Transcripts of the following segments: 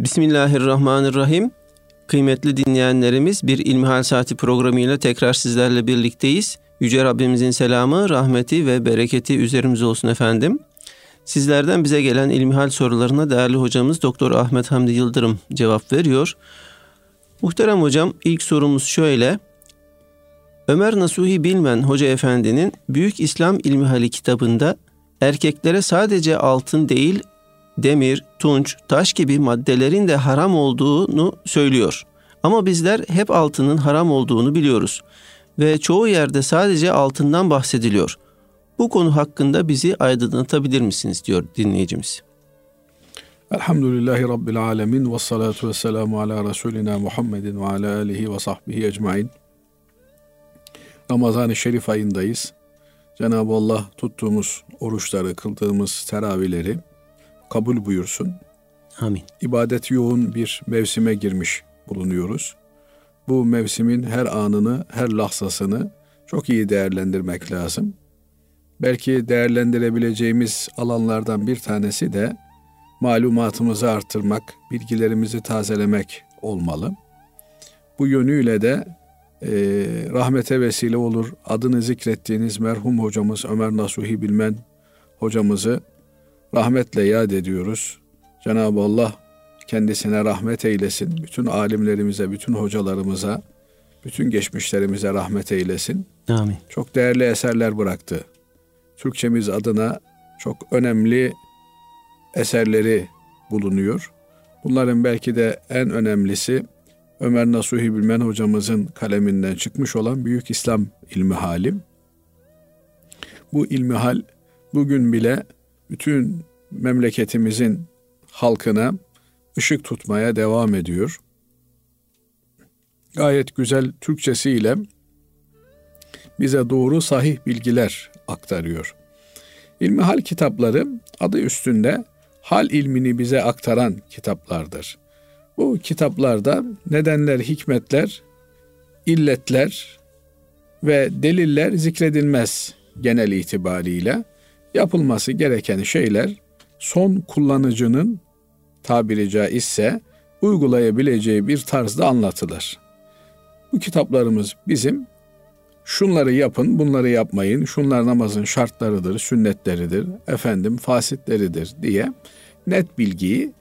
Bismillahirrahmanirrahim. Kıymetli dinleyenlerimiz bir İlmihal Saati programıyla tekrar sizlerle birlikteyiz. Yüce Rabbimizin selamı, rahmeti ve bereketi üzerimize olsun efendim. Sizlerden bize gelen ilmihal sorularına değerli hocamız Doktor Ahmet Hamdi Yıldırım cevap veriyor. Muhterem hocam ilk sorumuz şöyle. Ömer Nasuhi Bilmen Hoca Efendi'nin Büyük İslam İlmihali kitabında erkeklere sadece altın değil demir, tunç, taş gibi maddelerin de haram olduğunu söylüyor. Ama bizler hep altının haram olduğunu biliyoruz ve çoğu yerde sadece altından bahsediliyor. Bu konu hakkında bizi aydınlatabilir misiniz diyor dinleyicimiz. Elhamdülillahi Rabbil Alemin ve salatu ve selamu ala Resulina Muhammedin ve ala alihi ve sahbihi ecmain. Ramazan-ı Şerif ayındayız. Cenab-ı Allah tuttuğumuz oruçları, kıldığımız teravihleri kabul buyursun. Amin. İbadet yoğun bir mevsime girmiş bulunuyoruz. Bu mevsimin her anını, her lahzasını çok iyi değerlendirmek lazım. Belki değerlendirebileceğimiz alanlardan bir tanesi de malumatımızı artırmak, bilgilerimizi tazelemek olmalı. Bu yönüyle de e, rahmete vesile olur. Adını zikrettiğiniz merhum hocamız Ömer Nasuhi Bilmen hocamızı rahmetle yad ediyoruz. Cenab-ı Allah kendisine rahmet eylesin. Bütün alimlerimize, bütün hocalarımıza, bütün geçmişlerimize rahmet eylesin. Amin. Çok değerli eserler bıraktı. Türkçemiz adına çok önemli eserleri bulunuyor. Bunların belki de en önemlisi Ömer Nasuhi Bilmen hocamızın kaleminden çıkmış olan Büyük İslam İlmihalim. Bu ilmihal bugün bile bütün memleketimizin halkına ışık tutmaya devam ediyor. Gayet güzel Türkçesiyle bize doğru sahih bilgiler aktarıyor. İlmihal kitapları adı üstünde hal ilmini bize aktaran kitaplardır. Bu kitaplarda nedenler, hikmetler, illetler ve deliller zikredilmez genel itibariyle. Yapılması gereken şeyler son kullanıcının tabiri caizse uygulayabileceği bir tarzda anlatılır. Bu kitaplarımız bizim şunları yapın, bunları yapmayın, şunlar namazın şartlarıdır, sünnetleridir, efendim fasitleridir diye net bilgiyi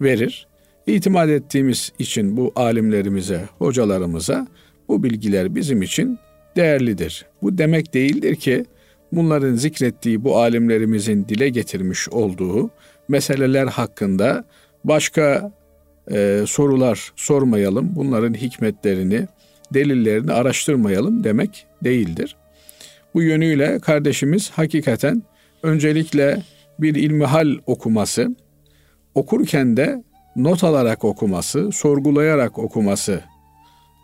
verir. İtimat ettiğimiz için bu alimlerimize, hocalarımıza bu bilgiler bizim için değerlidir. Bu demek değildir ki bunların zikrettiği bu alimlerimizin dile getirmiş olduğu meseleler hakkında başka e, sorular sormayalım. Bunların hikmetlerini, delillerini araştırmayalım demek değildir. Bu yönüyle kardeşimiz hakikaten öncelikle bir ilmihal okuması, okurken de not alarak okuması, sorgulayarak okuması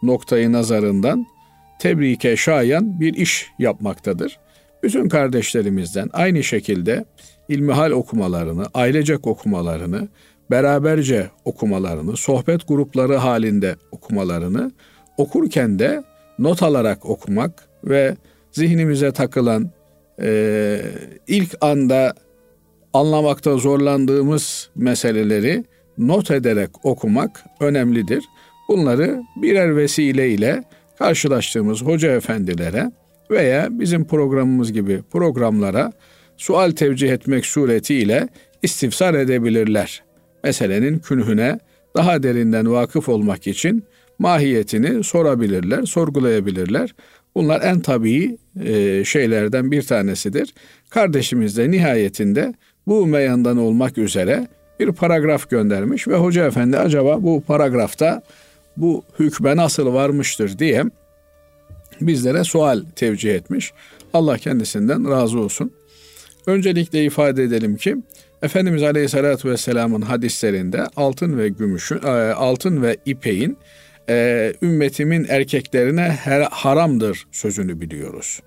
noktayı nazarından tebrike şayan bir iş yapmaktadır. Bütün kardeşlerimizden aynı şekilde ilmihal okumalarını, ailecek okumalarını, beraberce okumalarını, sohbet grupları halinde okumalarını, okurken de not alarak okumak ve zihnimize takılan e, ilk anda anlamakta zorlandığımız meseleleri not ederek okumak önemlidir. Bunları birer vesile ile karşılaştığımız hoca efendilere veya bizim programımız gibi programlara sual tevcih etmek suretiyle istifsar edebilirler. Meselenin künhüne daha derinden vakıf olmak için mahiyetini sorabilirler, sorgulayabilirler. Bunlar en tabii e, şeylerden bir tanesidir. Kardeşimiz de nihayetinde bu meyandan olmak üzere bir paragraf göndermiş ve hoca efendi acaba bu paragrafta bu hükme nasıl varmıştır diye bizlere sual tevcih etmiş. Allah kendisinden razı olsun. Öncelikle ifade edelim ki Efendimiz Aleyhisselatü Vesselam'ın hadislerinde altın ve gümüşün, e, altın ve ipeğin e, ümmetimin erkeklerine her, haramdır sözünü biliyoruz.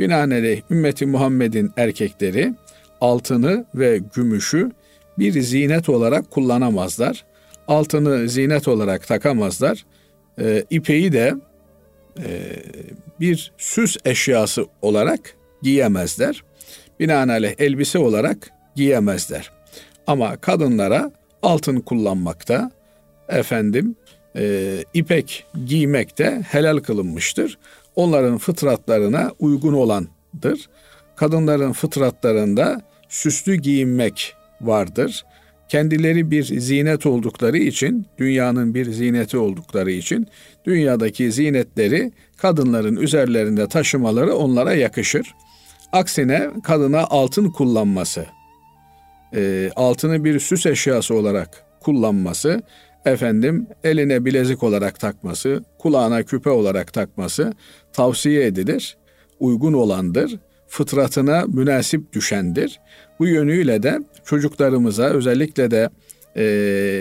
Binaenaleyh ümmeti Muhammed'in erkekleri altını ve gümüşü bir zinet olarak kullanamazlar. Altını zinet olarak takamazlar. E, ipeği de e, bir süs eşyası olarak giyemezler. Binaenaleyh elbise olarak giyemezler. Ama kadınlara altın kullanmakta, efendim e, ipek giymekte helal kılınmıştır. Onların fıtratlarına uygun olandır. Kadınların fıtratlarında süslü giyinmek vardır. Kendileri bir zinet oldukları için, dünyanın bir zineti oldukları için dünyadaki zinetleri kadınların üzerlerinde taşımaları onlara yakışır. Aksine kadına altın kullanması, e, altını bir süs eşyası olarak kullanması, efendim eline bilezik olarak takması, kulağına küpe olarak takması tavsiye edilir. Uygun olandır. Fıtratına münasip düşendir. Bu yönüyle de çocuklarımıza özellikle de e,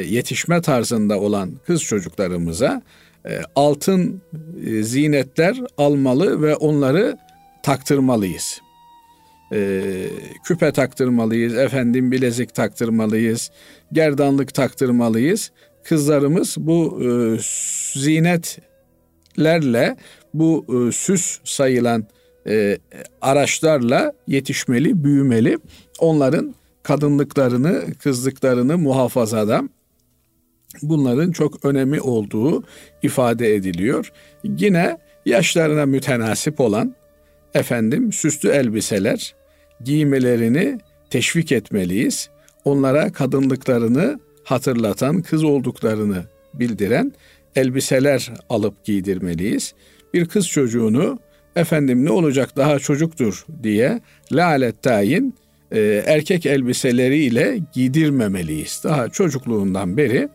yetişme tarzında olan kız çocuklarımıza e, altın e, zinetler almalı ve onları taktırmalıyız. E, küpe taktırmalıyız, efendim bilezik taktırmalıyız, gerdanlık taktırmalıyız. Kızlarımız bu e, zinetlerle, bu e, süs sayılan e, araçlarla yetişmeli, büyümeli. Onların kadınlıklarını, kızlıklarını muhafazada bunların çok önemi olduğu ifade ediliyor. Yine yaşlarına mütenasip olan efendim süslü elbiseler giymelerini teşvik etmeliyiz. Onlara kadınlıklarını hatırlatan, kız olduklarını bildiren elbiseler alıp giydirmeliyiz. Bir kız çocuğunu efendim ne olacak daha çocuktur diye lalet tayin e, erkek elbiseleriyle giydirmemeliyiz. Daha çocukluğundan beri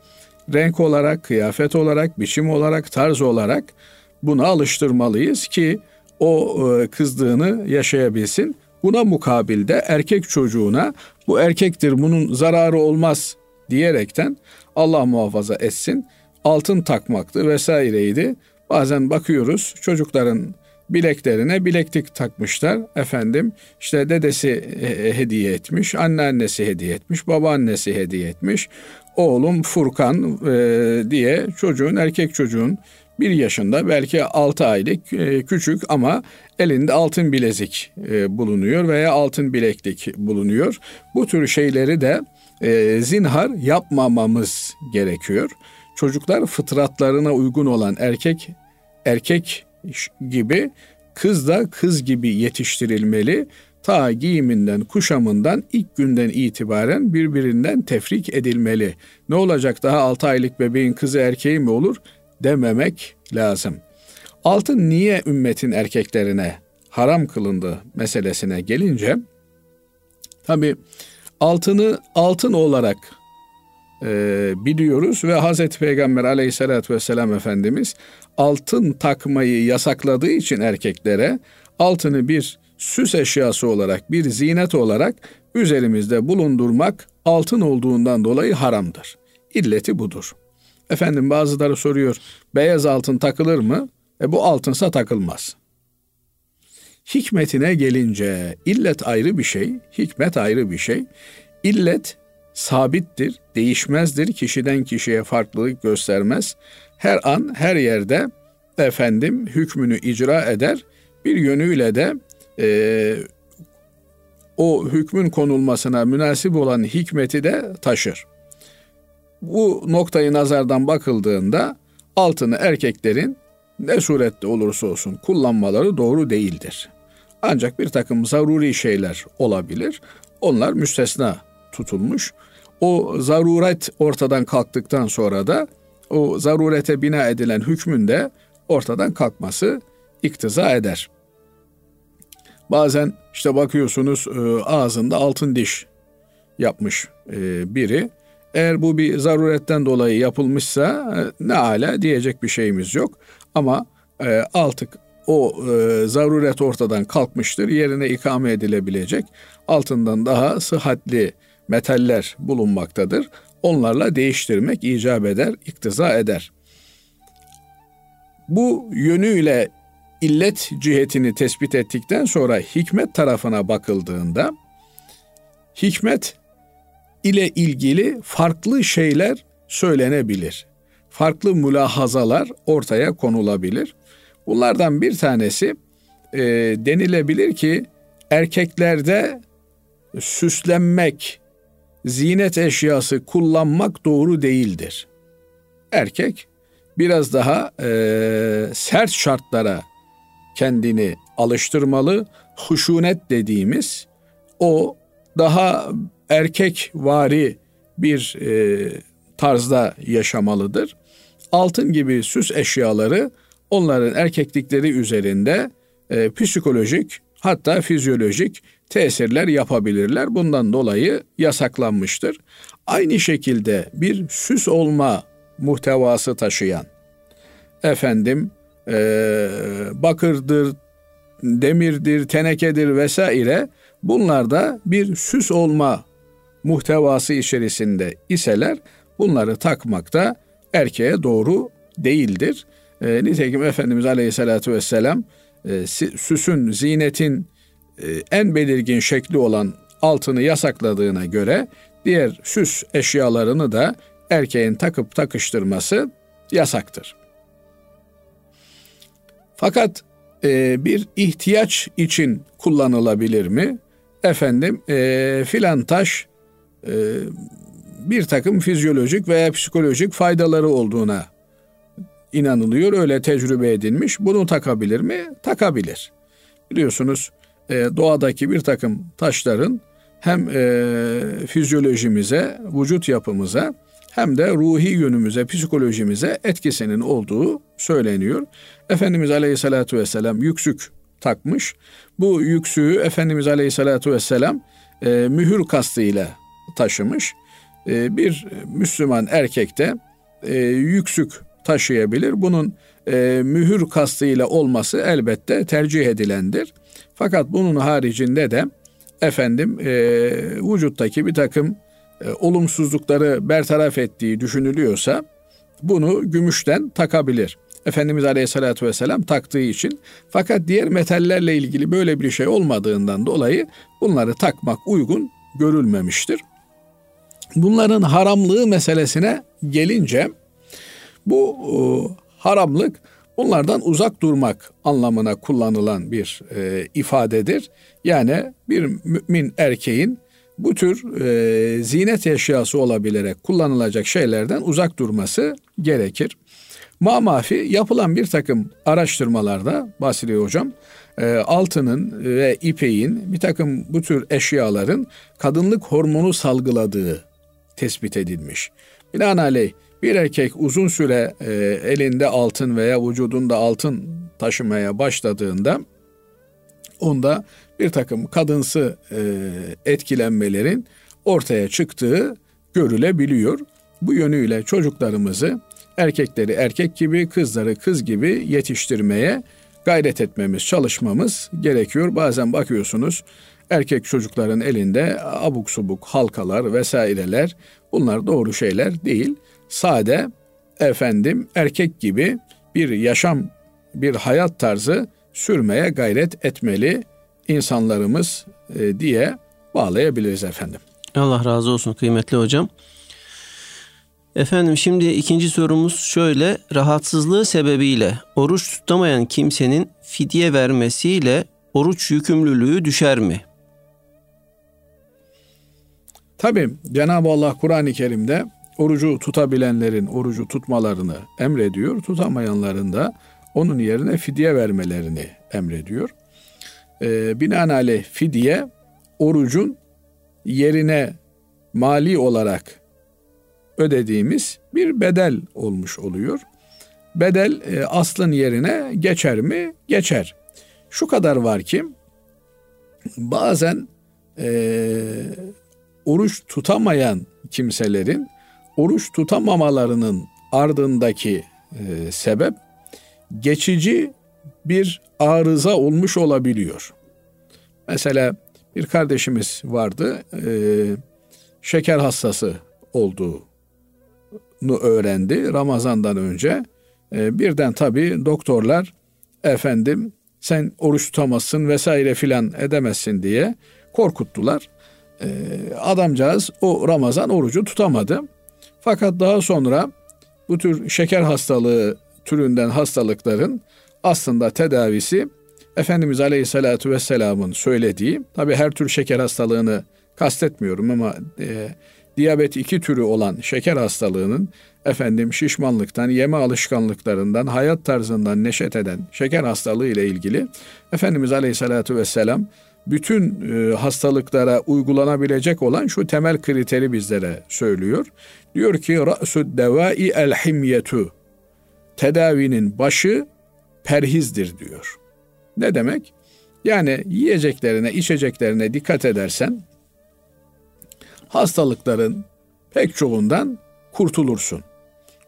renk olarak, kıyafet olarak, biçim olarak, tarz olarak buna alıştırmalıyız ki o e, kızdığını yaşayabilsin. Buna mukabilde erkek çocuğuna bu erkektir bunun zararı olmaz diyerekten Allah muhafaza etsin altın takmaktı vesaireydi. Bazen bakıyoruz çocukların bileklerine bileklik takmışlar. Efendim işte dedesi hediye etmiş, anneannesi hediye etmiş, babaannesi hediye etmiş. Oğlum Furkan e, diye çocuğun, erkek çocuğun bir yaşında belki altı aylık e, küçük ama elinde altın bilezik e, bulunuyor veya altın bileklik bulunuyor. Bu tür şeyleri de e, zinhar yapmamamız gerekiyor. Çocuklar fıtratlarına uygun olan erkek erkek gibi kız da kız gibi yetiştirilmeli. Ta giyiminden, kuşamından ilk günden itibaren birbirinden tefrik edilmeli. Ne olacak daha 6 aylık bebeğin kızı erkeği mi olur dememek lazım. Altın niye ümmetin erkeklerine haram kılındı meselesine gelince tabi altını altın olarak e, biliyoruz ve Hazreti Peygamber aleyhissalatü vesselam Efendimiz altın takmayı yasakladığı için erkeklere altını bir süs eşyası olarak, bir zinet olarak üzerimizde bulundurmak altın olduğundan dolayı haramdır. İlleti budur. Efendim bazıları soruyor, beyaz altın takılır mı? E bu altınsa takılmaz. Hikmetine gelince illet ayrı bir şey, hikmet ayrı bir şey. İllet sabittir, değişmezdir, kişiden kişiye farklılık göstermez. Her an, her yerde efendim hükmünü icra eder. Bir yönüyle de e, o hükmün konulmasına münasip olan hikmeti de taşır. Bu noktayı nazardan bakıldığında altını erkeklerin ne surette olursa olsun kullanmaları doğru değildir. Ancak bir takım zaruri şeyler olabilir. Onlar müstesna tutulmuş. O zaruret ortadan kalktıktan sonra da o zarurete bina edilen hükmün de ortadan kalkması iktiza eder. Bazen işte bakıyorsunuz e, ağzında altın diş yapmış e, biri. Eğer bu bir zaruretten dolayı yapılmışsa e, ne ala diyecek bir şeyimiz yok. Ama artık o zaruret ortadan kalkmıştır. Yerine ikame edilebilecek altından daha sıhhatli metaller bulunmaktadır. Onlarla değiştirmek icap eder, iktiza eder. Bu yönüyle illet cihetini tespit ettikten sonra hikmet tarafına bakıldığında hikmet ile ilgili farklı şeyler söylenebilir. Farklı mülahazalar ortaya konulabilir. Bunlardan bir tanesi e, denilebilir ki erkeklerde süslenmek zinet eşyası kullanmak doğru değildir. Erkek biraz daha e, sert şartlara kendini alıştırmalı. Huşunet dediğimiz o daha erkek vari bir e, tarzda yaşamalıdır. Altın gibi süs eşyaları onların erkeklikleri üzerinde e, psikolojik hatta fizyolojik tesirler yapabilirler. Bundan dolayı yasaklanmıştır. Aynı şekilde bir süs olma muhtevası taşıyan efendim e, bakırdır, demirdir, tenekedir vesaire bunlar da bir süs olma muhtevası içerisinde iseler bunları takmakta erkeğe doğru değildir. E, nitekim Efendimiz Aleyhisselatü Vesselam e, süsün, zinetin en belirgin şekli olan altını yasakladığına göre diğer süs eşyalarını da erkeğin takıp takıştırması yasaktır. Fakat e, bir ihtiyaç için kullanılabilir mi? Efendim e, filan taş e, bir takım fizyolojik veya psikolojik faydaları olduğuna inanılıyor. Öyle tecrübe edilmiş. Bunu takabilir mi? Takabilir. Biliyorsunuz e, doğadaki bir takım taşların hem e, fizyolojimize, vücut yapımıza hem de ruhi yönümüze, psikolojimize etkisinin olduğu söyleniyor. Efendimiz Aleyhisselatü Vesselam yüksük takmış. Bu yüksüğü Efendimiz Aleyhisselatü Vesselam e, mühür kastıyla taşımış. E, bir Müslüman erkekte e, yüksük taşıyabilir. Bunun e, mühür kastıyla olması elbette tercih edilendir. Fakat bunun haricinde de efendim e, vücuttaki bir takım e, olumsuzlukları bertaraf ettiği düşünülüyorsa bunu gümüşten takabilir. Efendimiz Aleyhisselatü Vesselam taktığı için. Fakat diğer metallerle ilgili böyle bir şey olmadığından dolayı bunları takmak uygun görülmemiştir. Bunların haramlığı meselesine gelince bu e, haramlık bunlardan uzak durmak anlamına kullanılan bir e, ifadedir. Yani bir mümin erkeğin bu tür e, zinet eşyası olabilerek kullanılacak şeylerden uzak durması gerekir. Mamafi yapılan bir takım araştırmalarda Basri Hocam e, altının ve ipeğin bir takım bu tür eşyaların kadınlık hormonu salgıladığı tespit edilmiş. Binaenaleyh bir erkek uzun süre e, elinde altın veya vücudunda altın taşımaya başladığında onda bir takım kadınsı e, etkilenmelerin ortaya çıktığı görülebiliyor. Bu yönüyle çocuklarımızı erkekleri erkek gibi, kızları kız gibi yetiştirmeye gayret etmemiz, çalışmamız gerekiyor. Bazen bakıyorsunuz erkek çocukların elinde abuk subuk halkalar vesaireler bunlar doğru şeyler değil. Sade efendim erkek gibi bir yaşam, bir hayat tarzı sürmeye gayret etmeli insanlarımız e, diye bağlayabiliriz efendim. Allah razı olsun kıymetli hocam. Efendim şimdi ikinci sorumuz şöyle. Rahatsızlığı sebebiyle oruç tutamayan kimsenin fidye vermesiyle oruç yükümlülüğü düşer mi? Tabi Cenab-ı Allah Kur'an-ı Kerim'de orucu tutabilenlerin orucu tutmalarını emrediyor. Tutamayanların da onun yerine fidye vermelerini emrediyor. Ee, binaenaleyh fidye orucun yerine mali olarak ödediğimiz bir bedel olmuş oluyor. Bedel e, aslın yerine geçer mi? Geçer. Şu kadar var ki bazen e, oruç tutamayan kimselerin oruç tutamamalarının ardındaki e, sebep geçici bir arıza olmuş olabiliyor. Mesela bir kardeşimiz vardı, e, şeker hastası olduğunu öğrendi Ramazan'dan önce. E, birden tabii doktorlar efendim sen oruç tutamazsın vesaire filan edemezsin diye korkuttular. E, adamcağız o Ramazan orucu tutamadı. Fakat daha sonra bu tür şeker hastalığı türünden hastalıkların aslında tedavisi Efendimiz Aleyhisselatü Vesselam'ın söylediği, tabi her tür şeker hastalığını kastetmiyorum ama e, diyabet iki türü olan şeker hastalığının efendim şişmanlıktan, yeme alışkanlıklarından, hayat tarzından neşet eden şeker hastalığı ile ilgili Efendimiz Aleyhisselatü Vesselam bütün e, hastalıklara uygulanabilecek olan şu temel kriteri bizlere söylüyor. Diyor ki ra'sud devai el himyetu. Tedavinin başı perhizdir diyor. Ne demek? Yani yiyeceklerine, içeceklerine dikkat edersen hastalıkların pek çoğundan kurtulursun.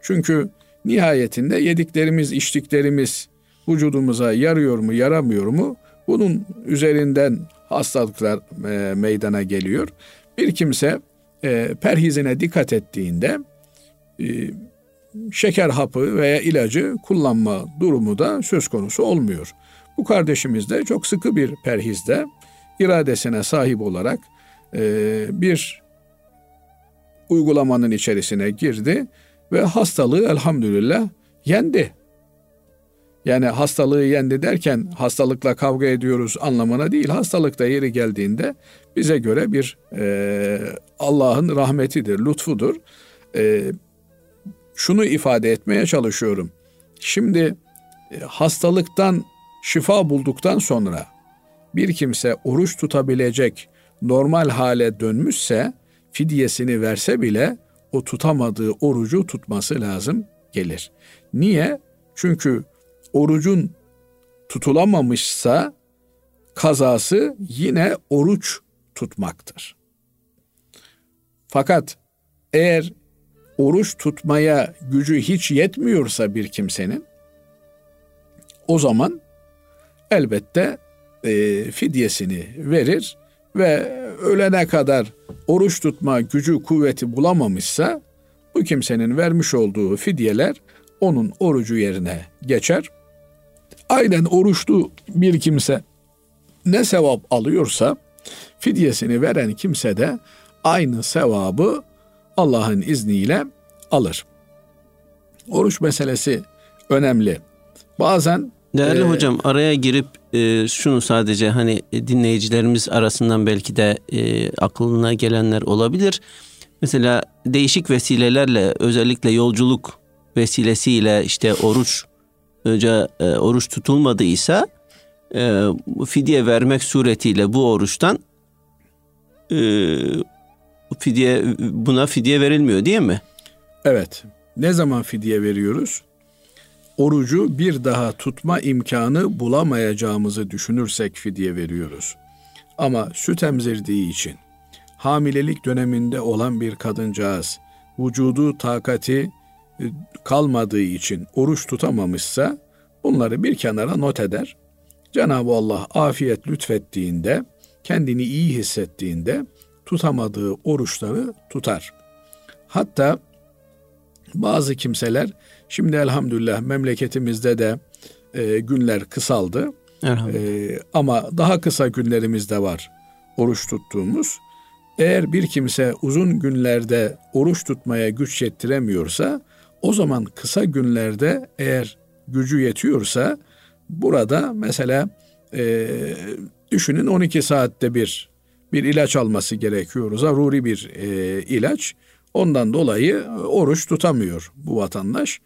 Çünkü nihayetinde yediklerimiz, içtiklerimiz vücudumuza yarıyor mu, yaramıyor mu? Bunun üzerinden hastalıklar e, meydana geliyor. Bir kimse e, perhizine dikkat ettiğinde e, şeker hapı veya ilacı kullanma durumu da söz konusu olmuyor. Bu kardeşimiz de çok sıkı bir perhizde iradesine sahip olarak bir uygulamanın içerisine girdi ve hastalığı elhamdülillah yendi. Yani hastalığı yendi derken hastalıkla kavga ediyoruz anlamına değil. Hastalıkta yeri geldiğinde bize göre bir e, Allah'ın rahmetidir, lütfudur. E, şunu ifade etmeye çalışıyorum. Şimdi e, hastalıktan şifa bulduktan sonra bir kimse oruç tutabilecek normal hale dönmüşse fidyesini verse bile o tutamadığı orucu tutması lazım gelir. Niye? Çünkü orucun tutulamamışsa kazası yine oruç tutmaktır. Fakat eğer oruç tutmaya gücü hiç yetmiyorsa bir kimsenin o zaman elbette e, fidyesini verir ve ölene kadar oruç tutma gücü kuvveti bulamamışsa bu kimsenin vermiş olduğu fidyeler onun orucu yerine geçer. Aynen oruçlu bir kimse ne sevap alıyorsa fidyesini veren kimse de aynı sevabı Allah'ın izniyle alır. Oruç meselesi önemli. Bazen Değerli ee, hocam araya girip e, şunu sadece hani dinleyicilerimiz arasından belki de e, aklına gelenler olabilir. Mesela değişik vesilelerle özellikle yolculuk vesilesiyle işte oruç önce e, oruç tutulmadıysa e, fidye vermek suretiyle bu oruçtan e, fidye buna fidye verilmiyor değil mi? Evet. Ne zaman fidye veriyoruz? Orucu bir daha tutma imkanı bulamayacağımızı düşünürsek fidye veriyoruz. Ama süt emzirdiği için hamilelik döneminde olan bir kadıncağız vücudu takati kalmadığı için oruç tutamamışsa bunları bir kenara not eder. Cenab-ı Allah afiyet lütfettiğinde, kendini iyi hissettiğinde tutamadığı oruçları tutar. Hatta bazı kimseler şimdi elhamdülillah memleketimizde de e, günler kısaldı. E, ama daha kısa günlerimiz de var oruç tuttuğumuz. Eğer bir kimse uzun günlerde oruç tutmaya güç yettiremiyorsa o zaman kısa günlerde eğer gücü yetiyorsa burada mesela e, düşünün 12 saatte bir bir ilaç alması gerekiyor. Zaruri bir e, ilaç. Ondan dolayı oruç tutamıyor bu vatandaş.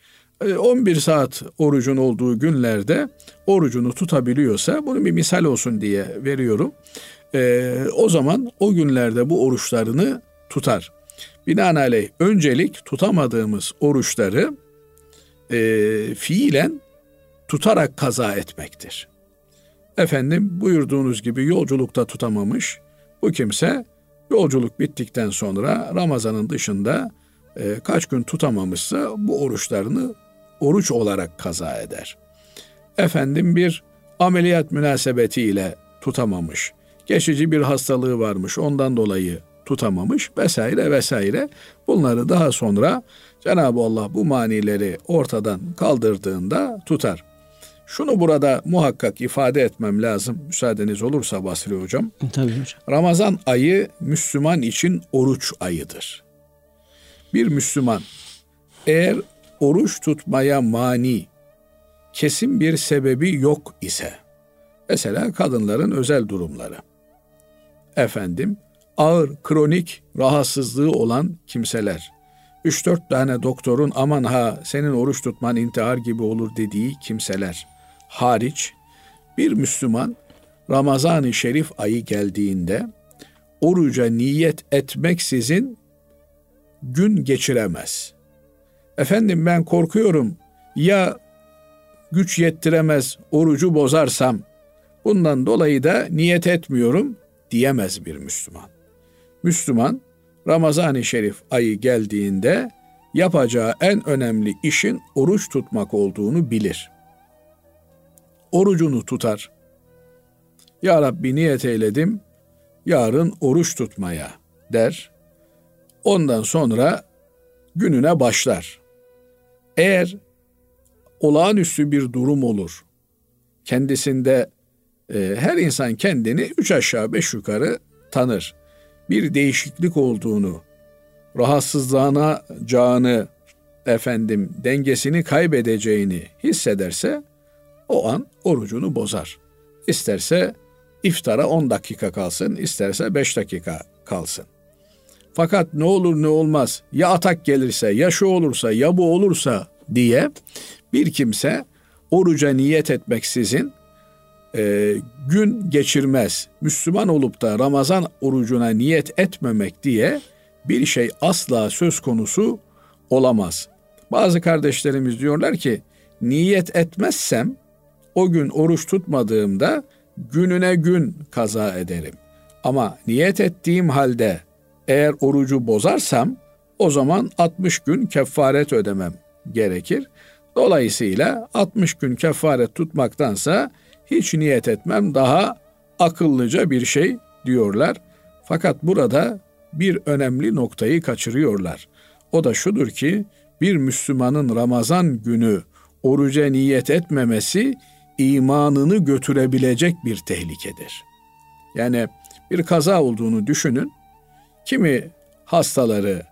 11 e, saat orucun olduğu günlerde orucunu tutabiliyorsa bunu bir misal olsun diye veriyorum. E, o zaman o günlerde bu oruçlarını tutar. Binaenaleyh öncelik tutamadığımız oruçları e, fiilen tutarak kaza etmektir. Efendim buyurduğunuz gibi yolculukta tutamamış bu kimse yolculuk bittikten sonra Ramazan'ın dışında e, kaç gün tutamamışsa bu oruçlarını oruç olarak kaza eder. Efendim bir ameliyat münasebetiyle tutamamış. Geçici bir hastalığı varmış ondan dolayı tutamamış vesaire vesaire. Bunları daha sonra Cenab-ı Allah bu manileri ortadan kaldırdığında tutar. Şunu burada muhakkak ifade etmem lazım müsaadeniz olursa Basri Hocam. Tabii hocam. Ramazan ayı Müslüman için oruç ayıdır. Bir Müslüman eğer oruç tutmaya mani kesin bir sebebi yok ise mesela kadınların özel durumları efendim ağır kronik rahatsızlığı olan kimseler, 3-4 tane doktorun aman ha senin oruç tutman intihar gibi olur dediği kimseler hariç bir Müslüman Ramazan-ı Şerif ayı geldiğinde oruca niyet etmeksizin gün geçiremez. Efendim ben korkuyorum ya güç yettiremez orucu bozarsam bundan dolayı da niyet etmiyorum diyemez bir Müslüman. Müslüman Ramazan-ı Şerif ayı geldiğinde yapacağı en önemli işin oruç tutmak olduğunu bilir. Orucunu tutar. Ya Rabbi niyet eyledim, yarın oruç tutmaya der. Ondan sonra gününe başlar. Eğer olağanüstü bir durum olur, kendisinde e, her insan kendini üç aşağı beş yukarı tanır. Bir değişiklik olduğunu, rahatsızlığına canı efendim dengesini kaybedeceğini hissederse o an orucunu bozar. İsterse iftara 10 dakika kalsın, isterse 5 dakika kalsın. Fakat ne olur ne olmaz ya atak gelirse ya şu olursa ya bu olursa diye bir kimse oruca niyet etmeksizin e, gün geçirmez. Müslüman olup da Ramazan orucuna niyet etmemek diye bir şey asla söz konusu olamaz. Bazı kardeşlerimiz diyorlar ki niyet etmezsem o gün oruç tutmadığımda gününe gün kaza ederim. Ama niyet ettiğim halde eğer orucu bozarsam o zaman 60 gün kefaret ödemem gerekir. Dolayısıyla 60 gün kefaret tutmaktansa hiç niyet etmem daha akıllıca bir şey diyorlar. Fakat burada bir önemli noktayı kaçırıyorlar. O da şudur ki bir Müslümanın Ramazan günü oruca niyet etmemesi imanını götürebilecek bir tehlikedir. Yani bir kaza olduğunu düşünün. Kimi hastaları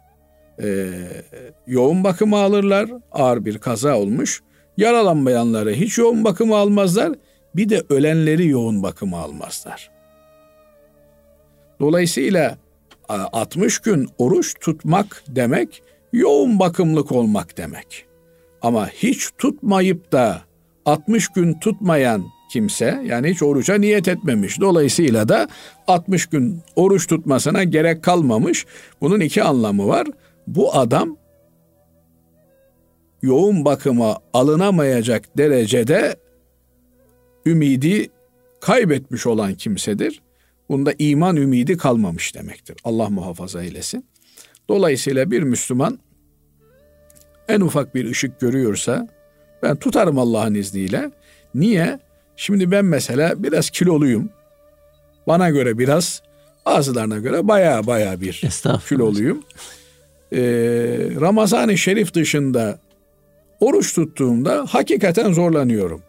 e, yoğun bakıma alırlar, ağır bir kaza olmuş. Yaralanmayanları hiç yoğun bakıma almazlar. Bir de ölenleri yoğun bakıma almazlar. Dolayısıyla 60 gün oruç tutmak demek yoğun bakımlık olmak demek. Ama hiç tutmayıp da 60 gün tutmayan kimse yani hiç oruca niyet etmemiş. Dolayısıyla da 60 gün oruç tutmasına gerek kalmamış. Bunun iki anlamı var. Bu adam yoğun bakıma alınamayacak derecede ümidi kaybetmiş olan kimsedir. Bunda iman ümidi kalmamış demektir. Allah muhafaza eylesin. Dolayısıyla bir Müslüman en ufak bir ışık görüyorsa ben tutarım Allah'ın izniyle. Niye? Şimdi ben mesela biraz kiloluyum. Bana göre biraz, bazılarına göre baya baya bir kiloluyum. Ee, Ramazan-ı Şerif dışında oruç tuttuğumda hakikaten zorlanıyorum.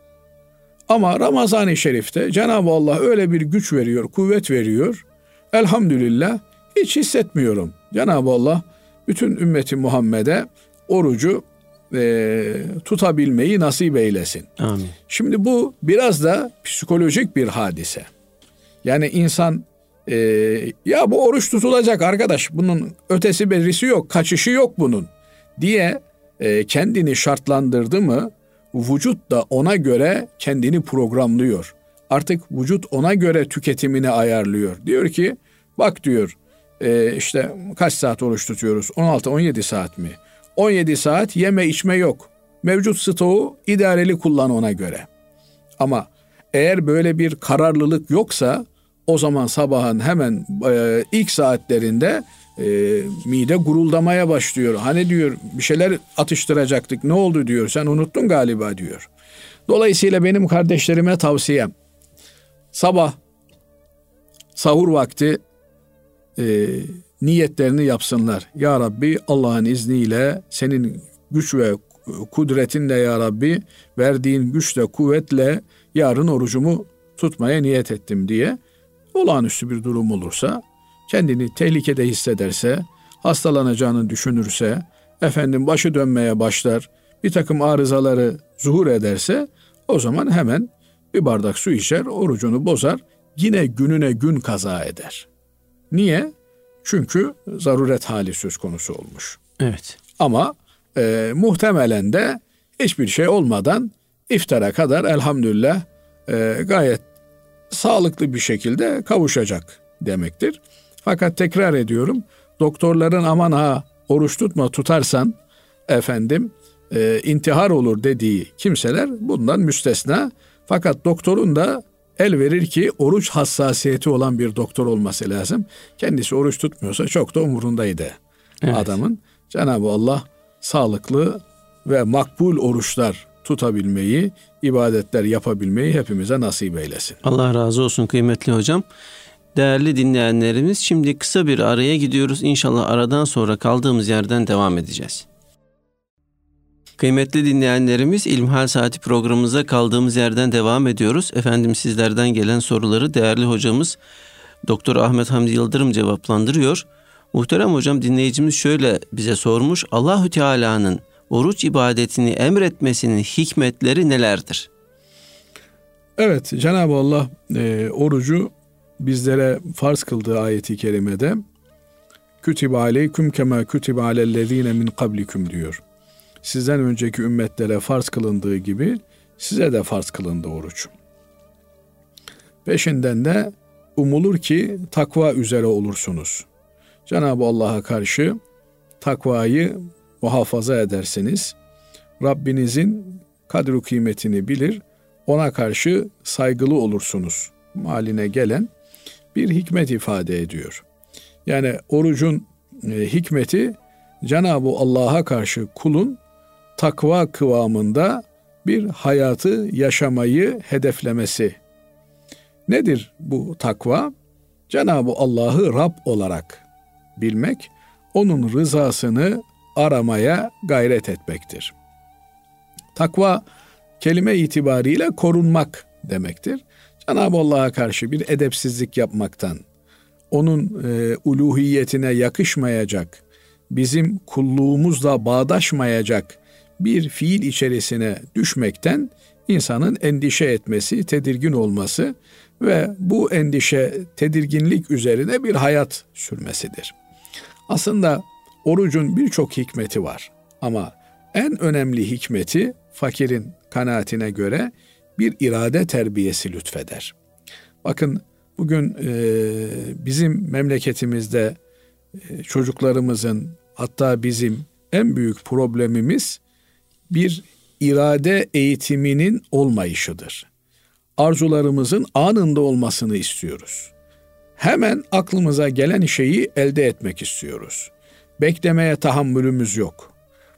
Ama Ramazan-ı Şerif'te Cenab-ı Allah öyle bir güç veriyor, kuvvet veriyor. Elhamdülillah hiç hissetmiyorum. Cenab-ı Allah bütün ümmeti Muhammed'e orucu e, tutabilmeyi nasip eylesin. Amin. Şimdi bu biraz da psikolojik bir hadise. Yani insan e, ya bu oruç tutulacak arkadaş bunun ötesi berisi yok, kaçışı yok bunun diye e, kendini şartlandırdı mı vücut da ona göre kendini programlıyor. Artık vücut ona göre tüketimini ayarlıyor. Diyor ki bak diyor e, işte kaç saat oruç tutuyoruz? 16-17 saat mi? 17 saat yeme içme yok. Mevcut stoğu idareli kullan ona göre. Ama eğer böyle bir kararlılık yoksa o zaman sabahın hemen e, ilk saatlerinde e, mide guruldamaya başlıyor. Hani diyor bir şeyler atıştıracaktık ne oldu diyor sen unuttun galiba diyor. Dolayısıyla benim kardeşlerime tavsiyem sabah sahur vakti e, niyetlerini yapsınlar. Ya Rabbi Allah'ın izniyle senin güç ve kudretinle ya Rabbi verdiğin güçle kuvvetle yarın orucumu tutmaya niyet ettim diye olağanüstü bir durum olursa kendini tehlikede hissederse hastalanacağını düşünürse efendim başı dönmeye başlar bir takım arızaları zuhur ederse o zaman hemen bir bardak su içer orucunu bozar yine gününe gün kaza eder. Niye? Çünkü zaruret hali söz konusu olmuş. Evet. Ama e, muhtemelen de hiçbir şey olmadan iftara kadar elhamdülillah e, gayet sağlıklı bir şekilde kavuşacak demektir. Fakat tekrar ediyorum doktorların aman ha oruç tutma tutarsan efendim e, intihar olur dediği kimseler bundan müstesna. Fakat doktorun da el verir ki oruç hassasiyeti olan bir doktor olması lazım. Kendisi oruç tutmuyorsa çok da umurundaydı evet. adamın. Cenab-ı Allah sağlıklı ve makbul oruçlar tutabilmeyi, ibadetler yapabilmeyi hepimize nasip eylesin. Allah razı olsun kıymetli hocam. Değerli dinleyenlerimiz şimdi kısa bir araya gidiyoruz. İnşallah aradan sonra kaldığımız yerden devam edeceğiz. Kıymetli dinleyenlerimiz İlmihal Saati programımıza kaldığımız yerden devam ediyoruz. Efendim sizlerden gelen soruları değerli hocamız Doktor Ahmet Hamdi Yıldırım cevaplandırıyor. Muhterem hocam dinleyicimiz şöyle bize sormuş. Allahü Teala'nın oruç ibadetini emretmesinin hikmetleri nelerdir? Evet Cenab-ı Allah e, orucu bizlere farz kıldığı ayeti kerimede kütübe aleyküm kema kütübe alellezine min kablikum diyor. Sizden önceki ümmetlere farz kılındığı gibi size de farz kılındı oruç. Peşinden de umulur ki takva üzere olursunuz. Cenab-ı Allah'a karşı takvayı muhafaza edersiniz. Rabbinizin kadru kıymetini bilir, ona karşı saygılı olursunuz. Maline gelen bir hikmet ifade ediyor. Yani orucun e, hikmeti Cenab-ı Allah'a karşı kulun takva kıvamında bir hayatı yaşamayı hedeflemesi. Nedir bu takva? Cenab-ı Allah'ı Rab olarak bilmek, onun rızasını aramaya gayret etmektir. Takva kelime itibariyle korunmak demektir. Cenab-ı Allah'a karşı bir edepsizlik yapmaktan, onun e, uluhiyetine yakışmayacak, bizim kulluğumuzla bağdaşmayacak bir fiil içerisine düşmekten insanın endişe etmesi, tedirgin olması ve bu endişe, tedirginlik üzerine bir hayat sürmesidir. Aslında orucun birçok hikmeti var ama en önemli hikmeti fakirin kanaatine göre bir irade terbiyesi lütfeder. Bakın bugün e, bizim memleketimizde e, çocuklarımızın hatta bizim en büyük problemimiz bir irade eğitiminin olmayışıdır. Arzularımızın anında olmasını istiyoruz. Hemen aklımıza gelen şeyi elde etmek istiyoruz. Beklemeye tahammülümüz yok.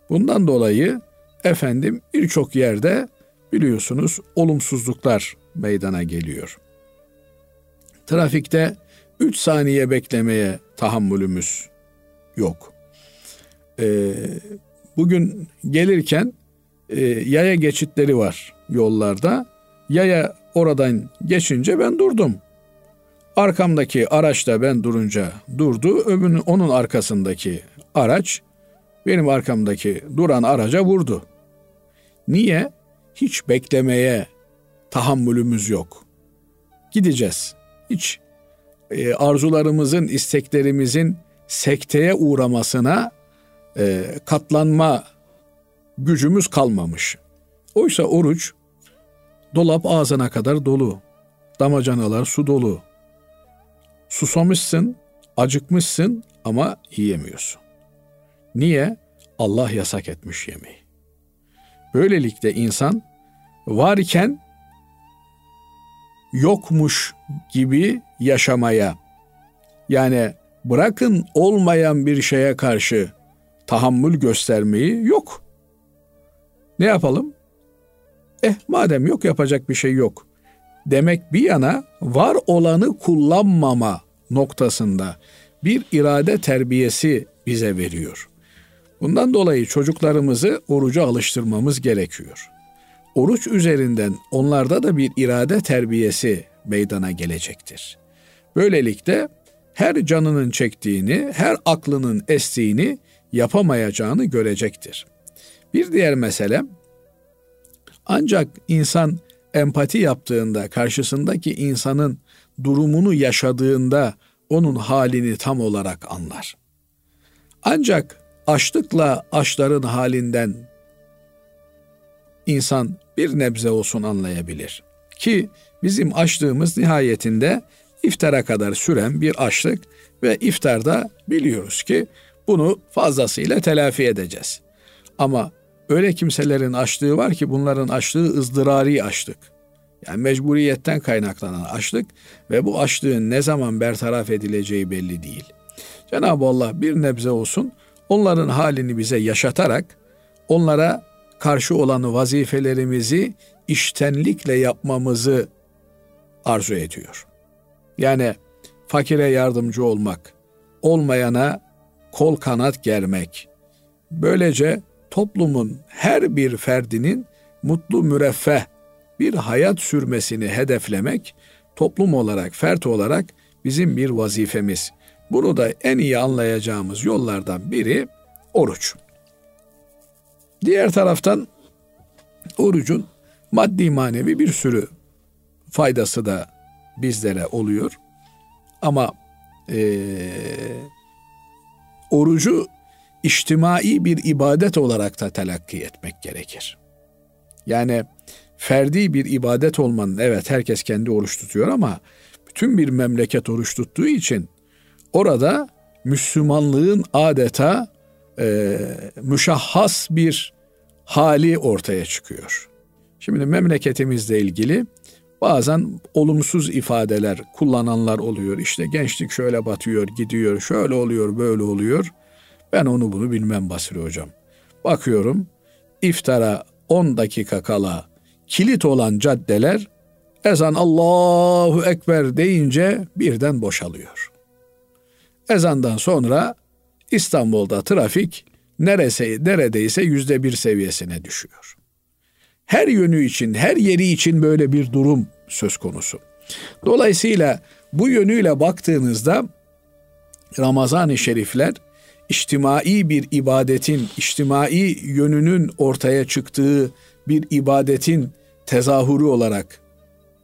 Bundan dolayı efendim birçok yerde biliyorsunuz olumsuzluklar meydana geliyor. Trafikte 3 saniye beklemeye tahammülümüz yok. Ee, bugün gelirken e, yaya geçitleri var yollarda. Yaya oradan geçince ben durdum. Arkamdaki araç da ben durunca durdu. Öbürünün onun arkasındaki araç benim arkamdaki duran araca vurdu. Niye? Hiç beklemeye tahammülümüz yok. Gideceğiz. Hiç e, arzularımızın, isteklerimizin sekteye uğramasına e, katlanma gücümüz kalmamış. Oysa oruç dolap ağzına kadar dolu. Damacanalar su dolu. Susamışsın, acıkmışsın ama yiyemiyorsun. Niye? Allah yasak etmiş yemeği. Böylelikle insan varken yokmuş gibi yaşamaya yani bırakın olmayan bir şeye karşı tahammül göstermeyi yok. Ne yapalım? Eh madem yok yapacak bir şey yok. Demek bir yana var olanı kullanmama noktasında bir irade terbiyesi bize veriyor. Bundan dolayı çocuklarımızı oruca alıştırmamız gerekiyor. Oruç üzerinden onlarda da bir irade terbiyesi meydana gelecektir. Böylelikle her canının çektiğini, her aklının estiğini yapamayacağını görecektir. Bir diğer mesele ancak insan empati yaptığında, karşısındaki insanın durumunu yaşadığında onun halini tam olarak anlar. Ancak açlıkla açların halinden insan bir nebze olsun anlayabilir. Ki bizim açlığımız nihayetinde iftara kadar süren bir açlık ve iftarda biliyoruz ki bunu fazlasıyla telafi edeceğiz. Ama öyle kimselerin açlığı var ki bunların açlığı ızdırari açlık. Yani mecburiyetten kaynaklanan açlık ve bu açlığın ne zaman bertaraf edileceği belli değil. Cenab-ı Allah bir nebze olsun onların halini bize yaşatarak onlara karşı olan vazifelerimizi iştenlikle yapmamızı arzu ediyor. Yani fakire yardımcı olmak, olmayana kol kanat germek. Böylece toplumun her bir ferdinin mutlu müreffeh bir hayat sürmesini hedeflemek toplum olarak, fert olarak bizim bir vazifemiz. Bunu da en iyi anlayacağımız yollardan biri oruç. Diğer taraftan orucun maddi manevi bir sürü faydası da bizlere oluyor. Ama e, orucu içtimai bir ibadet olarak da telakki etmek gerekir. Yani ferdi bir ibadet olmanın evet herkes kendi oruç tutuyor ama bütün bir memleket oruç tuttuğu için orada Müslümanlığın adeta e, müşahhas bir hali ortaya çıkıyor. Şimdi memleketimizle ilgili bazen olumsuz ifadeler kullananlar oluyor. İşte gençlik şöyle batıyor, gidiyor, şöyle oluyor, böyle oluyor. Ben onu bunu bilmem Basri hocam. Bakıyorum iftara 10 dakika kala kilit olan caddeler ezan Allahu Ekber deyince birden boşalıyor. Ezandan sonra İstanbul'da trafik nerese, neredeyse yüzde bir seviyesine düşüyor. Her yönü için, her yeri için böyle bir durum söz konusu. Dolayısıyla bu yönüyle baktığınızda Ramazan-ı Şerifler içtimai bir ibadetin, içtimai yönünün ortaya çıktığı bir ibadetin tezahürü olarak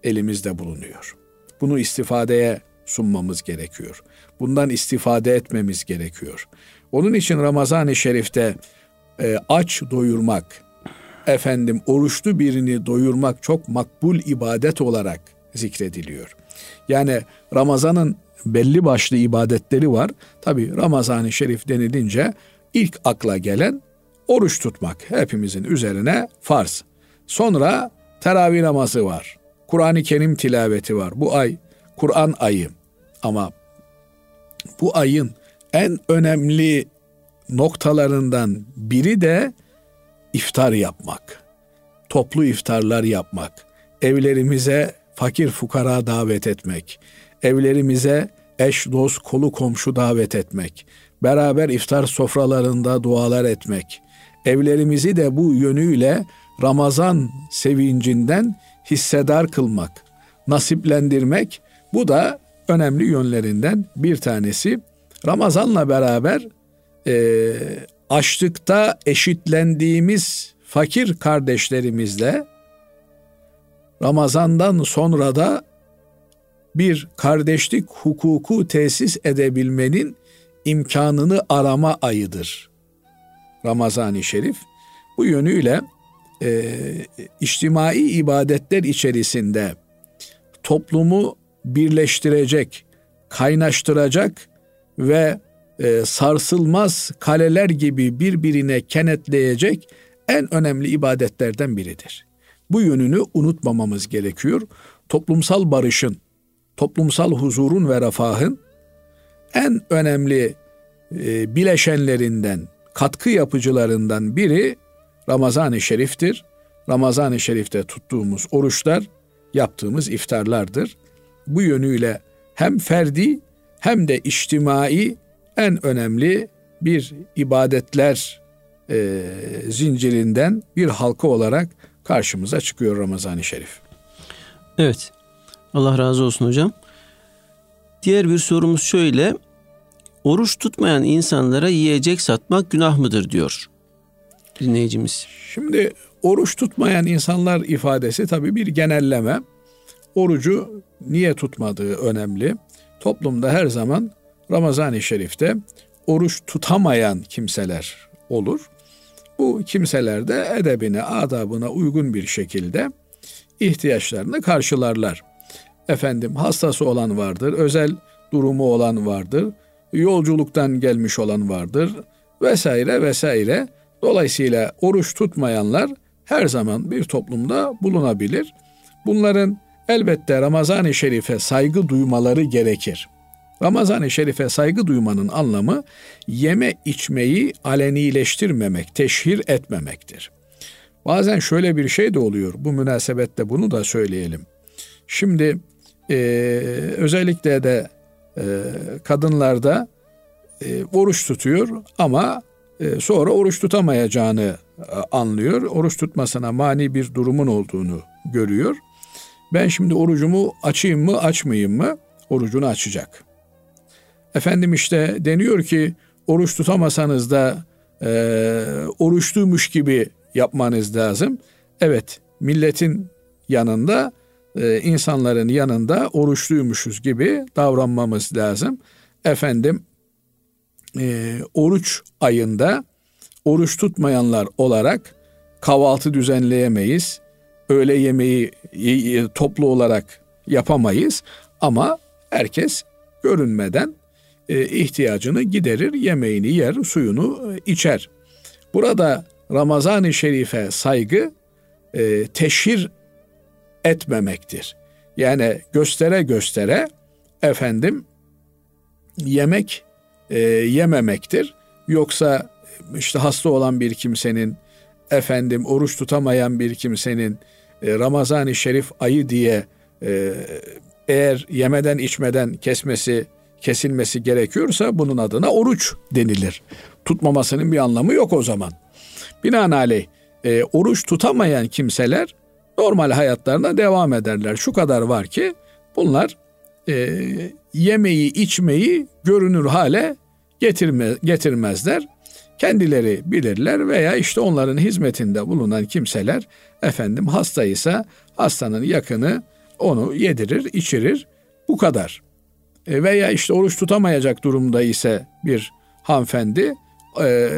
elimizde bulunuyor. Bunu istifadeye sunmamız gerekiyor. Bundan istifade etmemiz gerekiyor. Onun için Ramazan-ı Şerif'te e, aç doyurmak, efendim oruçlu birini doyurmak çok makbul ibadet olarak zikrediliyor. Yani Ramazan'ın belli başlı ibadetleri var. Tabi Ramazan-ı Şerif denilince ilk akla gelen oruç tutmak hepimizin üzerine farz. Sonra teravih namazı var. Kur'an-ı Kerim tilaveti var. Bu ay Kur'an ayı. Ama bu ayın en önemli noktalarından biri de iftar yapmak. Toplu iftarlar yapmak. Evlerimize fakir fukara davet etmek. Evlerimize eş, dost, kolu komşu davet etmek. Beraber iftar sofralarında dualar etmek. Evlerimizi de bu yönüyle Ramazan sevincinden hissedar kılmak, nasiplendirmek bu da önemli yönlerinden bir tanesi. Ramazanla beraber e, açlıkta eşitlendiğimiz fakir kardeşlerimizle Ramazandan sonra da bir kardeşlik hukuku tesis edebilmenin imkanını arama ayıdır. Ramazan-ı Şerif bu yönüyle e, içtimai ibadetler içerisinde toplumu birleştirecek, kaynaştıracak ve e, sarsılmaz kaleler gibi birbirine kenetleyecek en önemli ibadetlerden biridir. Bu yönünü unutmamamız gerekiyor. Toplumsal barışın, toplumsal huzurun ve refahın en önemli e, bileşenlerinden, katkı yapıcılarından biri Ramazan-ı Şerif'tir. Ramazan-ı Şerif'te tuttuğumuz oruçlar, yaptığımız iftarlardır. Bu yönüyle hem ferdi hem de içtimai en önemli bir ibadetler e, zincirinden bir halka olarak karşımıza çıkıyor Ramazan-ı Şerif. Evet. Allah razı olsun hocam. Diğer bir sorumuz şöyle. Oruç tutmayan insanlara yiyecek satmak günah mıdır diyor dinleyicimiz. Şimdi oruç tutmayan insanlar ifadesi tabii bir genelleme. Orucu niye tutmadığı önemli. toplumda her zaman Ramazan-ı Şerif'te oruç tutamayan kimseler olur. Bu kimseler de edebine, adabına uygun bir şekilde ihtiyaçlarını karşılarlar. Efendim hastası olan vardır, özel durumu olan vardır, yolculuktan gelmiş olan vardır vesaire vesaire. Dolayısıyla oruç tutmayanlar her zaman bir toplumda bulunabilir. Bunların elbette Ramazan-ı Şerif'e saygı duymaları gerekir. Ramazan-ı Şerif'e saygı duymanın anlamı yeme içmeyi alenileştirmemek, teşhir etmemektir. Bazen şöyle bir şey de oluyor. Bu münasebette bunu da söyleyelim. Şimdi e, özellikle de e, kadınlarda e, oruç tutuyor ama e, sonra oruç tutamayacağını e, anlıyor. Oruç tutmasına mani bir durumun olduğunu görüyor. Ben şimdi orucumu açayım mı açmayayım mı? Orucunu açacak. Efendim işte deniyor ki oruç tutamasanız da e, oruçluymuş gibi yapmanız lazım. Evet milletin yanında e, insanların yanında oruçluymuşuz gibi davranmamız lazım. Efendim e, oruç ayında oruç olarak kahvaltı düzenleyemeyiz. Öğle yemeği toplu olarak yapamayız ama herkes görünmeden e, ihtiyacını giderir, yemeğini yer, suyunu e, içer. Burada Ramazan-ı Şerif'e saygı e, teşhir etmemektir. Yani göstere göstere efendim yemek e, yememektir. Yoksa işte hasta olan bir kimsenin efendim oruç tutamayan bir kimsenin Ramazan-ı Şerif ayı diye e, eğer yemeden içmeden kesmesi kesilmesi gerekiyorsa bunun adına oruç denilir. Tutmamasının bir anlamı yok o zaman. Binaenaleyh e, oruç tutamayan kimseler normal hayatlarına devam ederler. Şu kadar var ki bunlar e, yemeği içmeyi görünür hale getirme, getirmezler. Kendileri bilirler veya işte onların hizmetinde bulunan kimseler efendim hastaysa hastanın yakını onu yedirir, içirir. Bu kadar. E, veya işte oruç tutamayacak durumda ise bir hanımefendi e,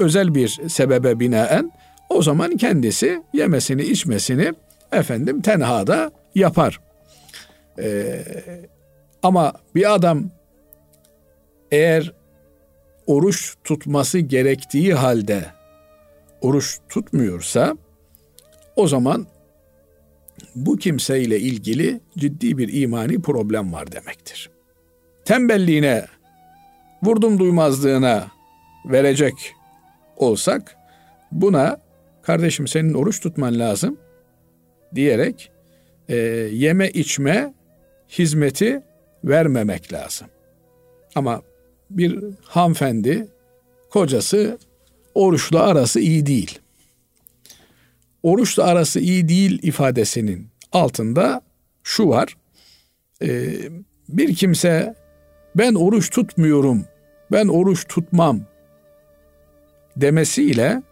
özel bir sebebe binaen o zaman kendisi yemesini içmesini efendim tenhada yapar. Ee, ama bir adam eğer oruç tutması gerektiği halde oruç tutmuyorsa o zaman bu kimseyle ilgili ciddi bir imani problem var demektir. Tembelliğine, vurdum duymazlığına verecek olsak buna kardeşim senin oruç tutman lazım diyerek e, yeme içme hizmeti vermemek lazım. Ama bir hanımefendi kocası oruçla arası iyi değil. Oruçla arası iyi değil ifadesinin altında şu var. E, bir kimse ben oruç tutmuyorum, ben oruç tutmam demesiyle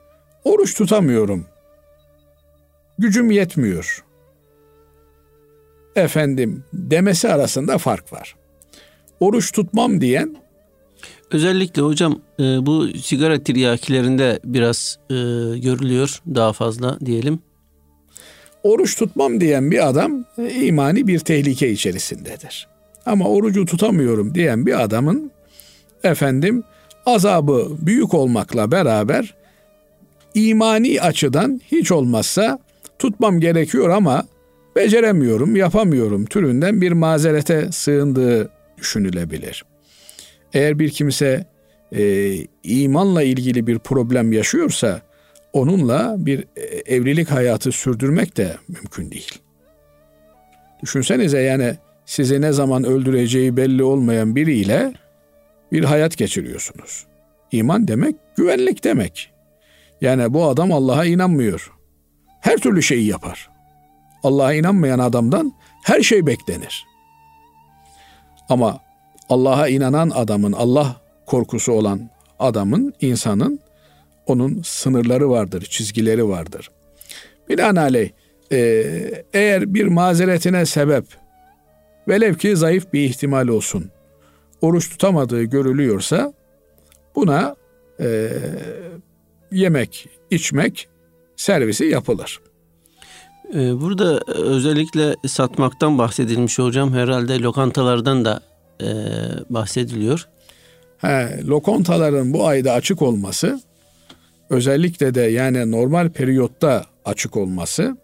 oruç tutamıyorum gücüm yetmiyor. Efendim demesi arasında fark var. Oruç tutmam diyen Özellikle hocam e, bu sigara tiryakilerinde biraz e, görülüyor daha fazla diyelim. Oruç tutmam diyen bir adam e, imani bir tehlike içerisindedir. Ama orucu tutamıyorum diyen bir adamın efendim azabı büyük olmakla beraber imani açıdan hiç olmazsa tutmam gerekiyor ama beceremiyorum, yapamıyorum türünden bir mazerete sığındığı düşünülebilir. Eğer bir kimse e, imanla ilgili bir problem yaşıyorsa onunla bir e, evlilik hayatı sürdürmek de mümkün değil. Düşünsenize yani sizi ne zaman öldüreceği belli olmayan biriyle bir hayat geçiriyorsunuz. İman demek güvenlik demek. Yani bu adam Allah'a inanmıyor her türlü şeyi yapar. Allah'a inanmayan adamdan her şey beklenir. Ama Allah'a inanan adamın, Allah korkusu olan adamın, insanın onun sınırları vardır, çizgileri vardır. Binaenaleyh e, eğer bir mazeretine sebep velev ki zayıf bir ihtimal olsun oruç tutamadığı görülüyorsa buna e, yemek, içmek servisi yapılır. Ee, burada özellikle satmaktan bahsedilmiş hocam. Herhalde lokantalardan da e, bahsediliyor. He, lokantaların bu ayda açık olması özellikle de yani normal periyotta açık olması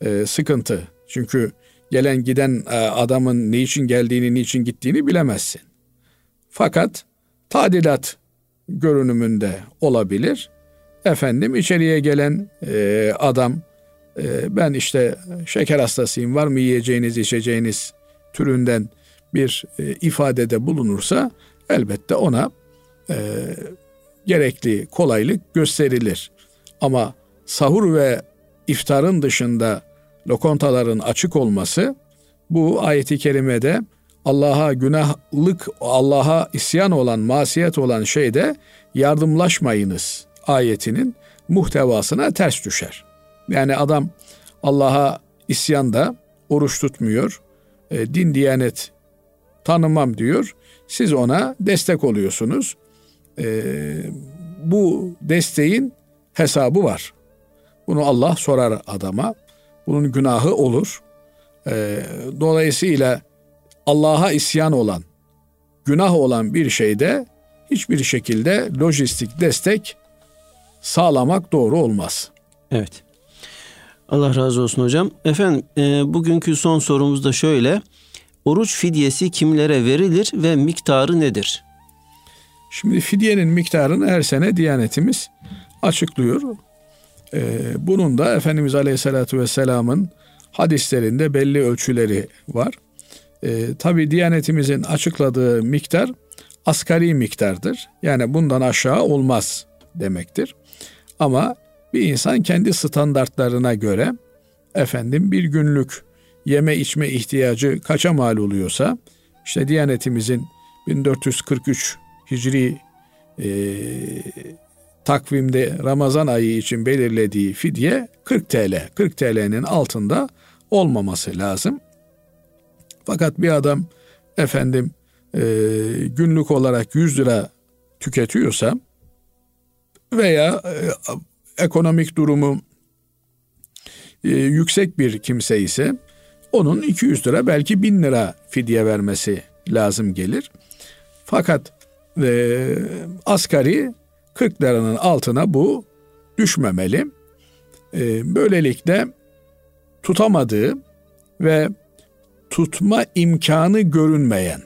e, sıkıntı. Çünkü gelen giden e, adamın niçin geldiğini, niçin gittiğini bilemezsin. Fakat tadilat görünümünde olabilir. Efendim içeriye gelen e, adam e, ben işte şeker hastasıyım var mı yiyeceğiniz içeceğiniz türünden bir e, ifadede bulunursa elbette ona e, gerekli kolaylık gösterilir. Ama sahur ve iftarın dışında lokontaların açık olması bu ayeti kerimede Allah'a günahlık, Allah'a isyan olan, masiyet olan şeyde yardımlaşmayınız ayetinin muhtevasına ters düşer. Yani adam Allah'a isyanda oruç tutmuyor, e, din diyanet tanımam diyor. Siz ona destek oluyorsunuz. E, bu desteğin hesabı var. Bunu Allah sorar adama. Bunun günahı olur. E, dolayısıyla Allah'a isyan olan, günah olan bir şeyde hiçbir şekilde lojistik destek sağlamak doğru olmaz. Evet. Allah razı olsun hocam. Efendim e, bugünkü son sorumuz da şöyle. Oruç fidyesi kimlere verilir ve miktarı nedir? Şimdi fidyenin miktarını her sene Diyanetimiz açıklıyor. Ee, bunun da Efendimiz Aleyhisselatü Vesselam'ın hadislerinde belli ölçüleri var. Ee, Tabi Diyanetimizin açıkladığı miktar asgari miktardır. Yani bundan aşağı olmaz demektir. Ama bir insan kendi standartlarına göre efendim bir günlük yeme içme ihtiyacı kaça mal oluyorsa işte Diyanetimizin 1443 Hicri e, takvimde Ramazan ayı için belirlediği fidye 40 TL. 40 TL'nin altında olmaması lazım. Fakat bir adam efendim e, günlük olarak 100 lira tüketiyorsa veya e, ekonomik durumu e, yüksek bir kimse ise onun 200 lira belki 1000 lira fidye vermesi lazım gelir. Fakat e, asgari 40 liranın altına bu düşmemeli. E, böylelikle tutamadığı ve tutma imkanı görünmeyen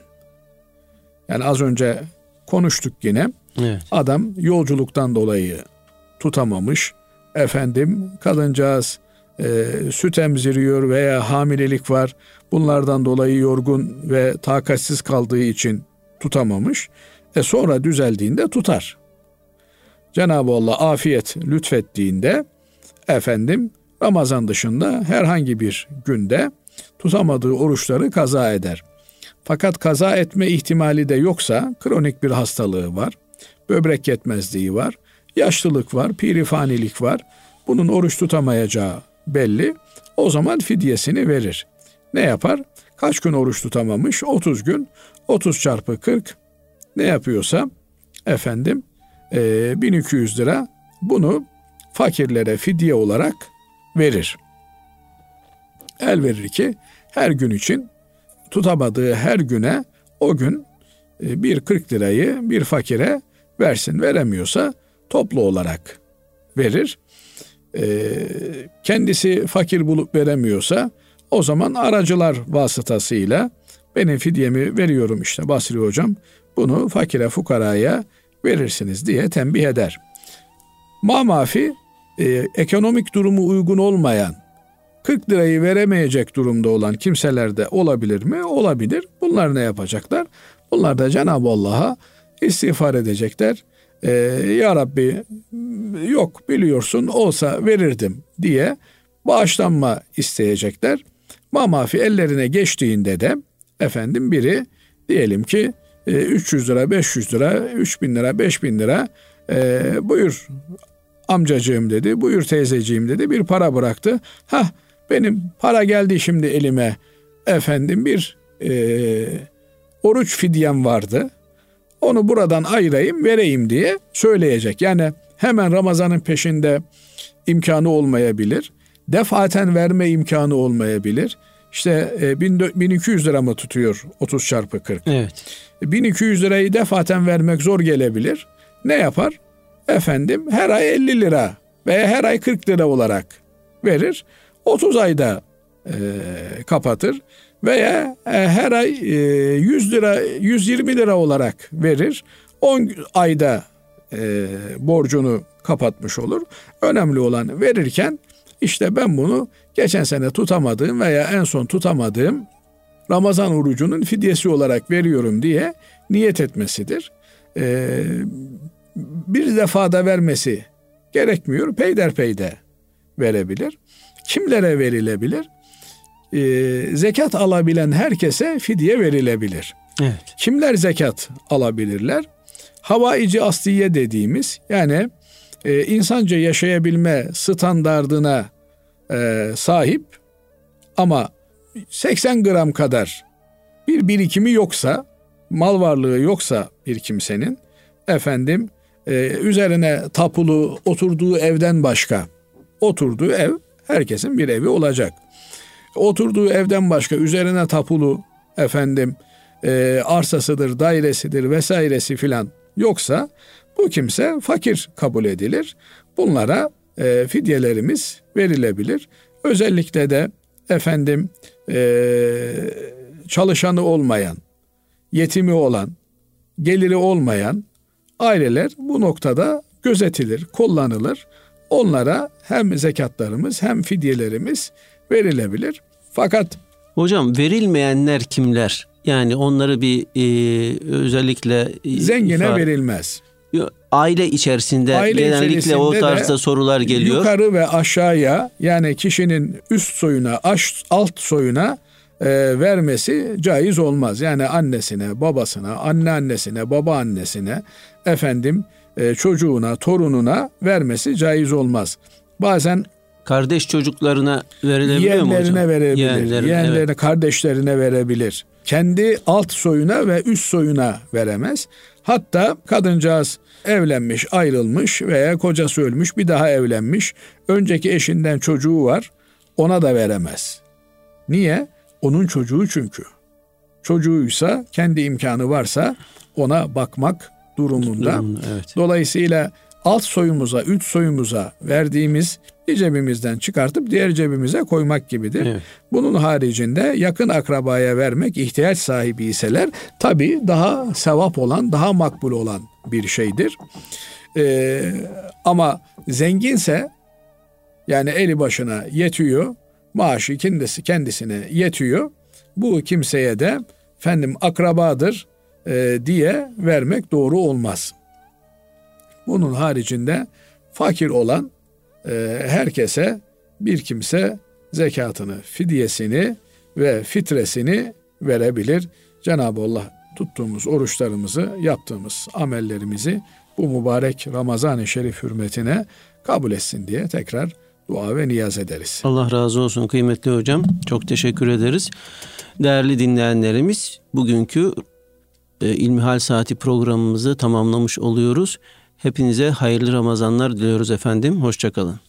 yani az önce konuştuk yine evet. adam yolculuktan dolayı tutamamış efendim kadıncağız e, süt emziriyor veya hamilelik var bunlardan dolayı yorgun ve takatsiz kaldığı için tutamamış e sonra düzeldiğinde tutar. Cenab-ı Allah afiyet lütfettiğinde efendim Ramazan dışında herhangi bir günde tutamadığı oruçları kaza eder. Fakat kaza etme ihtimali de yoksa kronik bir hastalığı var, böbrek yetmezliği var, yaşlılık var, pirifanilik var. Bunun oruç tutamayacağı belli. O zaman fidyesini verir. Ne yapar? Kaç gün oruç tutamamış? 30 gün. 30 çarpı 40 ne yapıyorsa efendim e, 1200 lira bunu fakirlere fidye olarak verir. El verir ki her gün için tutamadığı her güne o gün e, bir 40 lirayı bir fakire versin. Veremiyorsa toplu olarak verir. E, kendisi fakir bulup veremiyorsa o zaman aracılar vasıtasıyla benim fidyemi veriyorum işte Basri hocam bunu fakire fukaraya verirsiniz diye tembih eder. Mamafi e, ekonomik durumu uygun olmayan 40 lirayı veremeyecek durumda olan kimseler de olabilir mi? Olabilir. Bunlar ne yapacaklar? Bunlar da Cenab-ı Allah'a istiğfar edecekler. Ee, ya Rabbi yok biliyorsun olsa verirdim diye bağışlanma isteyecekler. Mamafi ellerine geçtiğinde de efendim biri diyelim ki 300 e, lira, 500 lira, 3000 lira, 5000 lira e, buyur amcacığım dedi, buyur teyzeciğim dedi bir para bıraktı. Ha benim para geldi şimdi elime efendim bir e, oruç fidyem vardı. Onu buradan ayırayım vereyim diye söyleyecek. Yani hemen Ramazan'ın peşinde imkanı olmayabilir. Defaten verme imkanı olmayabilir. İşte 1200 e, lira mı tutuyor 30 çarpı 40? Evet. 1200 lirayı defaten vermek zor gelebilir. Ne yapar? Efendim her ay 50 lira veya her ay 40 lira olarak verir. 30 ayda e, kapatır veya e, her ay e, 100 lira 120 lira olarak verir. 10 ayda e, borcunu kapatmış olur. Önemli olan verirken işte ben bunu geçen sene tutamadığım veya en son tutamadığım Ramazan orucunun fidyesi olarak veriyorum diye niyet etmesidir. Bir defada vermesi gerekmiyor. Peyderpeyde verebilir. Kimlere verilebilir? Ee, zekat alabilen herkese fidye verilebilir. Evet. Kimler zekat alabilirler? Havaici asliye dediğimiz yani e, insanca yaşayabilme standardına e, sahip ama 80 gram kadar bir birikimi yoksa, mal varlığı yoksa bir kimsenin efendim e, üzerine tapulu oturduğu evden başka oturduğu ev herkesin bir evi olacak. Oturduğu evden başka üzerine tapulu efendim e, arsasıdır, dairesidir vesairesi filan yoksa bu kimse fakir kabul edilir. Bunlara e, fidyelerimiz verilebilir. Özellikle de efendim e, çalışanı olmayan, yetimi olan, geliri olmayan aileler bu noktada gözetilir, kullanılır. Onlara hem zekatlarımız hem fidyelerimiz verilebilir. Fakat hocam verilmeyenler kimler? Yani onları bir e, özellikle e, zengine ifade... verilmez. Aile içerisinde Aile genellikle içerisinde o tarzda sorular geliyor. Yukarı ve aşağıya yani kişinin üst soyuna, alt soyuna e, vermesi caiz olmaz. Yani annesine, babasına, anneannesine, babaannesine, efendim e, çocuğuna, torununa vermesi caiz olmaz. Bazen kardeş çocuklarına verilebiliyor mu hocam? Verebilir, yeğenlerine Yeğenlerine, evet. kardeşlerine verebilir. Kendi alt soyuna ve üst soyuna veremez. Hatta kadıncağız evlenmiş, ayrılmış veya kocası ölmüş, bir daha evlenmiş. Önceki eşinden çocuğu var. Ona da veremez. Niye? Onun çocuğu çünkü. Çocuğuysa kendi imkanı varsa ona bakmak durumunda. Durumunda evet. Dolayısıyla alt soyumuza, üst soyumuza verdiğimiz bir cebimizden çıkartıp diğer cebimize koymak gibidir. Evet. Bunun haricinde yakın akrabaya vermek ihtiyaç sahibi iseler tabi daha sevap olan, daha makbul olan bir şeydir. Ee, ama zenginse yani eli başına yetiyor, maaşı kendisi kendisine yetiyor. Bu kimseye de efendim akrabadır e, diye vermek doğru olmaz. Bunun haricinde fakir olan e, herkese bir kimse zekatını, fidyesini ve fitresini verebilir. Cenab-ı Allah tuttuğumuz oruçlarımızı, yaptığımız amellerimizi bu mübarek Ramazan-ı Şerif hürmetine kabul etsin diye tekrar dua ve niyaz ederiz. Allah razı olsun kıymetli hocam. Çok teşekkür ederiz. Değerli dinleyenlerimiz bugünkü e, İlmihal Saati programımızı tamamlamış oluyoruz. Hepinize hayırlı Ramazanlar diliyoruz efendim. Hoşçakalın.